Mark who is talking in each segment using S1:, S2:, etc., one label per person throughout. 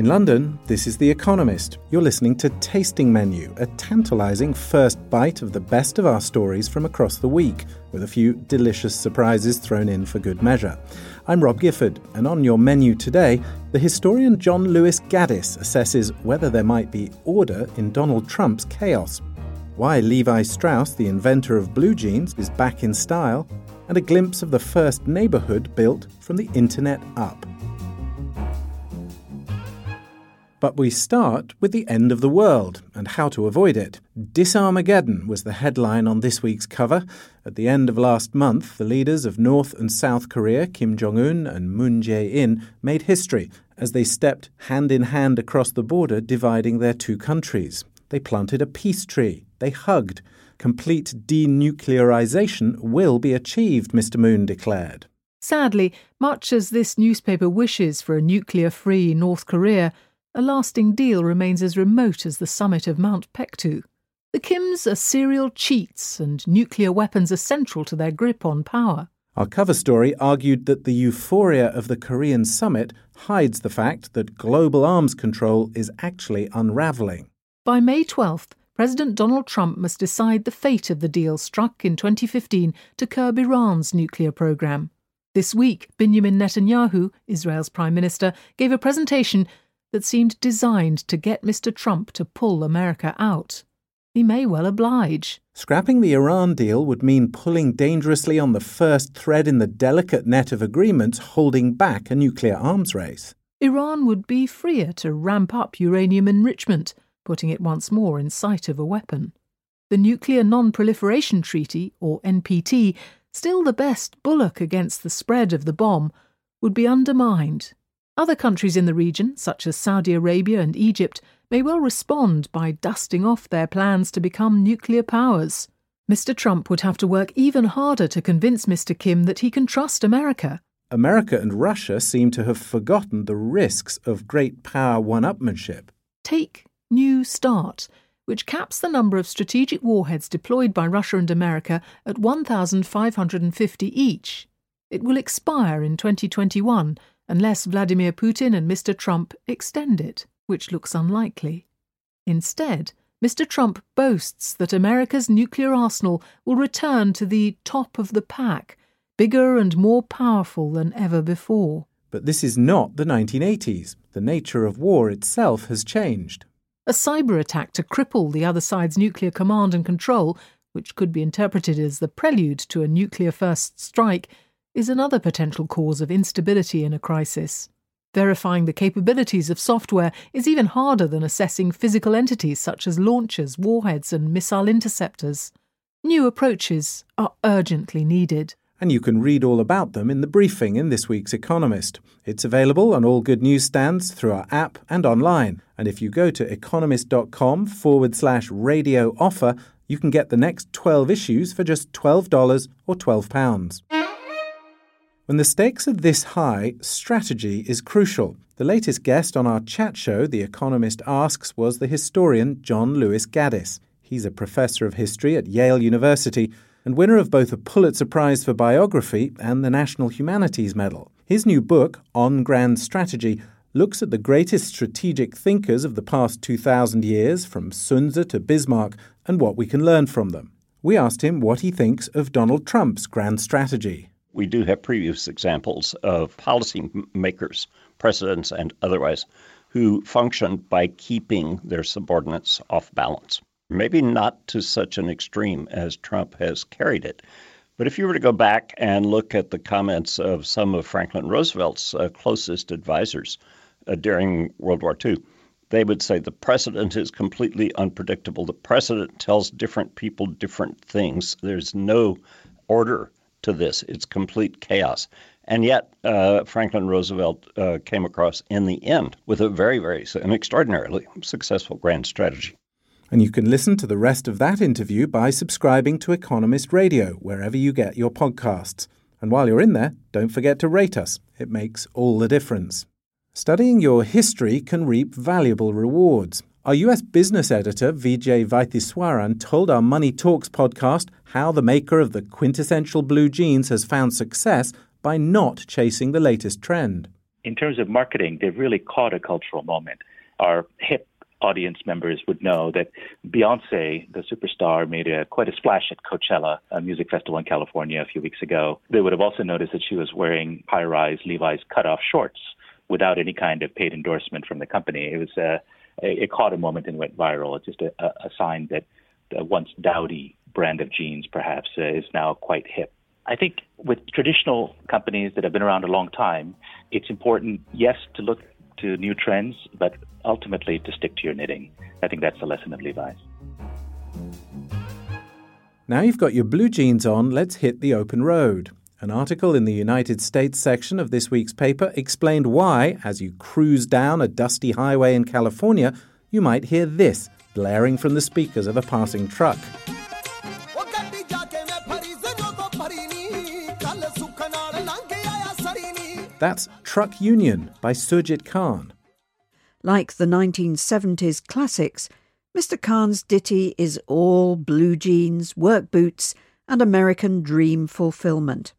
S1: In London, this is The Economist. You're listening to Tasting Menu, a tantalizing first bite of the best of our stories from across the week, with a few delicious surprises thrown in for good measure. I'm Rob Gifford, and on your menu today, the historian John Lewis Gaddis assesses whether there might be order in Donald Trump's chaos, why Levi Strauss, the inventor of blue jeans, is back in style, and a glimpse of the first neighborhood built from the internet up. But we start with the end of the world and how to avoid it. Disarmageddon was the headline on this week's cover. At the end of last month, the leaders of North and South Korea, Kim Jong un and Moon Jae in, made history as they stepped hand in hand across the border dividing their two countries. They planted a peace tree. They hugged. Complete denuclearization will be achieved, Mr. Moon declared.
S2: Sadly, much as this newspaper wishes for a nuclear free North Korea, a lasting deal remains as remote as the summit of Mount Paektu. The Kims are serial cheats, and nuclear weapons are central to their grip on power.
S1: Our cover story argued that the euphoria of the Korean summit hides the fact that global arms control is actually unravelling.
S2: By May 12th, President Donald Trump must decide the fate of the deal struck in 2015 to curb Iran's nuclear program. This week, Benjamin Netanyahu, Israel's prime minister, gave a presentation that seemed designed to get Mr. Trump to pull America out. He may well oblige.
S1: Scrapping the Iran deal would mean pulling dangerously on the first thread in the delicate net of agreements holding back a nuclear arms race.
S2: Iran would be freer to ramp up uranium enrichment, putting it once more in sight of a weapon. The Nuclear Non Proliferation Treaty, or NPT, still the best bulwark against the spread of the bomb, would be undermined other countries in the region, such as Saudi Arabia and Egypt, may well respond by dusting off their plans to become nuclear powers. Mr. Trump would have to work even harder to convince Mr. Kim that he can trust America.
S1: America and Russia seem to have forgotten the risks of great power one upmanship.
S2: Take New START, which caps the number of strategic warheads deployed by Russia and America at 1,550 each. It will expire in 2021 unless Vladimir Putin and Mr. Trump extend it, which looks unlikely. Instead, Mr. Trump boasts that America's nuclear arsenal will return to the top of the pack, bigger and more powerful than ever before.
S1: But this is not the 1980s. The nature of war itself has changed.
S2: A cyber attack to cripple the other side's nuclear command and control, which could be interpreted as the prelude to a nuclear first strike, is another potential cause of instability in a crisis. Verifying the capabilities of software is even harder than assessing physical entities such as launchers, warheads, and missile interceptors. New approaches are urgently needed.
S1: And you can read all about them in the briefing in this week's Economist. It's available on all good newsstands through our app and online. And if you go to economist.com forward slash radio offer, you can get the next 12 issues for just $12 or £12. When the stakes are this high, strategy is crucial. The latest guest on our chat show, The Economist Asks, was the historian John Lewis Gaddis. He's a professor of history at Yale University and winner of both a Pulitzer Prize for Biography and the National Humanities Medal. His new book, On Grand Strategy, looks at the greatest strategic thinkers of the past 2,000 years, from Sun Tzu to Bismarck, and what we can learn from them. We asked him what he thinks of Donald Trump's grand strategy
S3: we do have previous examples of policymakers, presidents and otherwise, who functioned by keeping their subordinates off balance. Maybe not to such an extreme as Trump has carried it. But if you were to go back and look at the comments of some of Franklin Roosevelt's uh, closest advisors uh, during World War II, they would say the president is completely unpredictable. The president tells different people different things. There's no order to this, it's complete chaos. And yet, uh, Franklin Roosevelt uh, came across in the end with a very, very, an extraordinarily successful grand strategy.
S1: And you can listen to the rest of that interview by subscribing to Economist Radio, wherever you get your podcasts. And while you're in there, don't forget to rate us. It makes all the difference. Studying your history can reap valuable rewards. Our US business editor, Vijay Vaitheeswaran, told our Money Talks podcast how the maker of the quintessential blue jeans has found success by not chasing the latest trend.
S4: In terms of marketing, they've really caught a cultural moment. Our hip audience members would know that Beyonce, the superstar, made a, quite a splash at Coachella, a music festival in California a few weeks ago. They would have also noticed that she was wearing high rise Levi's cutoff shorts without any kind of paid endorsement from the company. It was a, uh, it caught a moment and went viral. It's just a, a sign that the once dowdy brand of jeans perhaps uh, is now quite hip. I think with traditional companies that have been around a long time, it's important, yes, to look to new trends, but ultimately to stick to your knitting. I think that's the lesson of Levi's.
S1: Now you've got your blue jeans on, let's hit the open road. An article in the United States section of this week's paper explained why, as you cruise down a dusty highway in California, you might hear this blaring from the speakers of a passing truck. That's Truck Union by Surjit Khan.
S5: Like the 1970s classics, Mr. Khan's ditty is all blue jeans, work boots, and American dream fulfillment.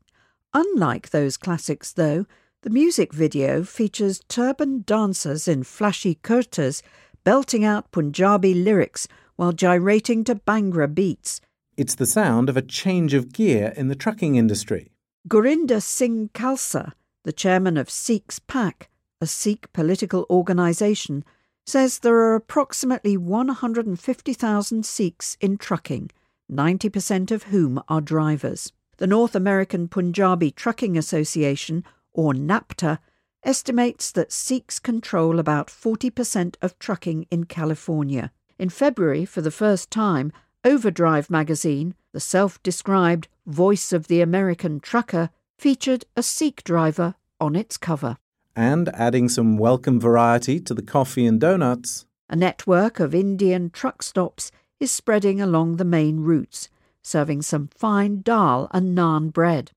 S5: Unlike those classics, though, the music video features turban dancers in flashy kurtas belting out Punjabi lyrics while gyrating to Bhangra beats.
S1: It's the sound of a change of gear in the trucking industry.
S5: Gurinder Singh Khalsa the chairman of Sikhs PAC, a Sikh political organisation, says there are approximately 150,000 Sikhs in trucking, 90% of whom are drivers. The North American Punjabi Trucking Association, or NAPTA, estimates that Sikhs control about 40% of trucking in California. In February, for the first time, Overdrive magazine, the self described voice of the American trucker, featured a Sikh driver on its cover.
S1: And adding some welcome variety to the coffee and donuts.
S5: A network of Indian truck stops is spreading along the main routes, serving some fine dal and naan bread.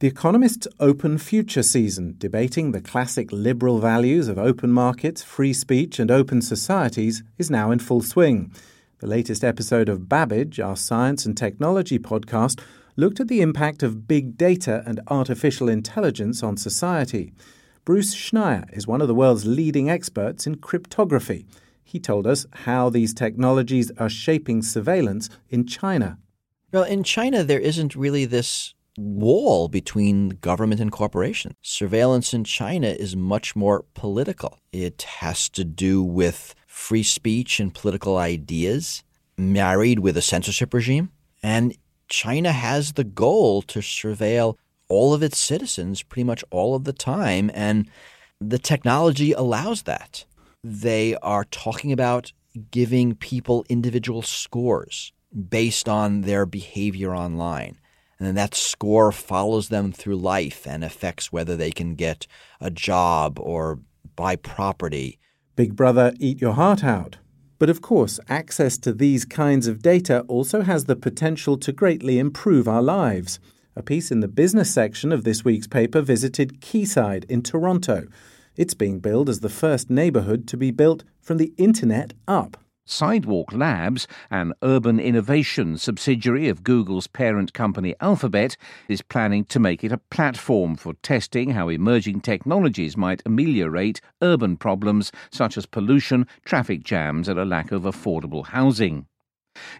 S1: The Economist's Open Future season, debating the classic liberal values of open markets, free speech, and open societies, is now in full swing. The latest episode of Babbage, our science and technology podcast, looked at the impact of big data and artificial intelligence on society. Bruce Schneier is one of the world's leading experts in cryptography. He told us how these technologies are shaping surveillance in China.
S6: Well, in China, there isn't really this wall between government and corporation. Surveillance in China is much more political. It has to do with free speech and political ideas married with a censorship regime. And China has the goal to surveil all of its citizens pretty much all of the time, and the technology allows that. They are talking about giving people individual scores based on their behavior online. And then that score follows them through life and affects whether they can get a job or buy property.
S1: Big Brother, eat your heart out. But of course, access to these kinds of data also has the potential to greatly improve our lives. A piece in the business section of this week's paper visited Quayside in Toronto. It's being billed as the first neighbourhood to be built from the internet up.
S7: Sidewalk Labs, an urban innovation subsidiary of Google's parent company Alphabet, is planning to make it a platform for testing how emerging technologies might ameliorate urban problems such as pollution, traffic jams, and a lack of affordable housing.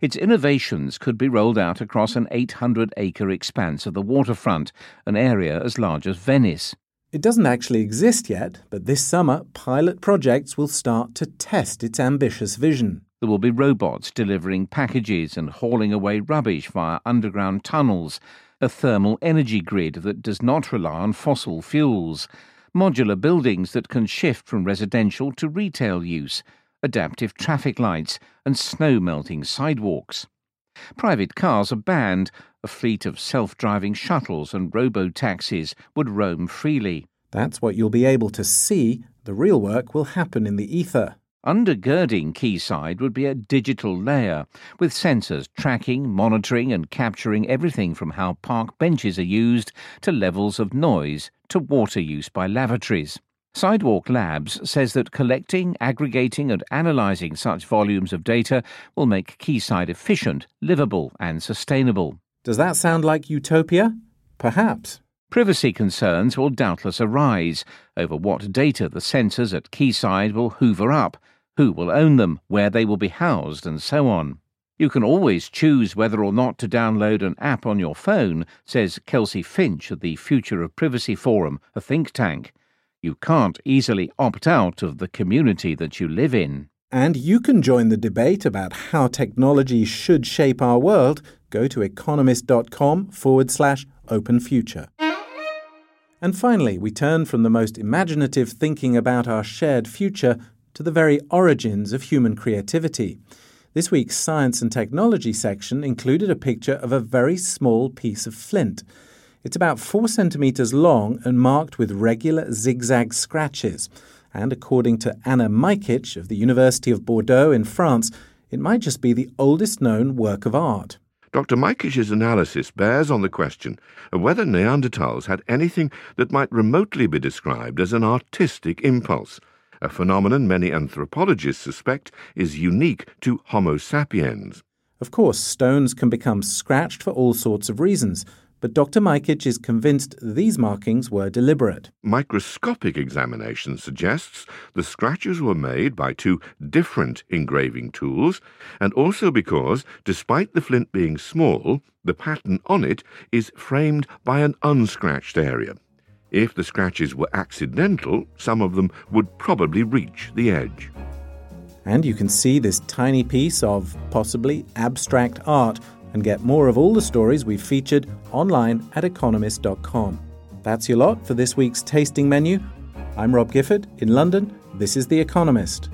S7: Its innovations could be rolled out across an 800 acre expanse of the waterfront, an area as large as Venice.
S1: It doesn't actually exist yet, but this summer, pilot projects will start to test its ambitious vision.
S7: There will be robots delivering packages and hauling away rubbish via underground tunnels, a thermal energy grid that does not rely on fossil fuels, modular buildings that can shift from residential to retail use, adaptive traffic lights, and snow melting sidewalks. Private cars are banned. A fleet of self driving shuttles and robo taxis would roam freely.
S1: That's what you'll be able to see. The real work will happen in the ether.
S7: Undergirding Quayside would be a digital layer, with sensors tracking, monitoring, and capturing everything from how park benches are used to levels of noise to water use by lavatories. Sidewalk Labs says that collecting, aggregating, and analysing such volumes of data will make Quayside efficient, livable, and sustainable.
S1: Does that sound like utopia? Perhaps.
S7: Privacy concerns will doubtless arise over what data the sensors at Quayside will hoover up, who will own them, where they will be housed, and so on. You can always choose whether or not to download an app on your phone, says Kelsey Finch at the Future of Privacy Forum, a think tank. You can't easily opt out of the community that you live in.
S1: And you can join the debate about how technology should shape our world. Go to economist.com forward slash open future. And finally, we turn from the most imaginative thinking about our shared future to the very origins of human creativity. This week's Science and Technology section included a picture of a very small piece of flint. It's about four centimetres long and marked with regular zigzag scratches. And according to Anna Majkic of the University of Bordeaux in France, it might just be the oldest known work of art.
S8: Dr. Majkic's analysis bears on the question of whether Neanderthals had anything that might remotely be described as an artistic impulse a phenomenon many anthropologists suspect is unique to Homo sapiens.
S1: Of course, stones can become scratched for all sorts of reasons, but Dr. Majkic is convinced these markings were deliberate.
S8: Microscopic examination suggests the scratches were made by two different engraving tools, and also because, despite the flint being small, the pattern on it is framed by an unscratched area. If the scratches were accidental, some of them would probably reach the edge.
S1: And you can see this tiny piece of possibly abstract art and get more of all the stories we've featured online at economist.com. That's your lot for this week's tasting menu. I'm Rob Gifford in London. This is The Economist.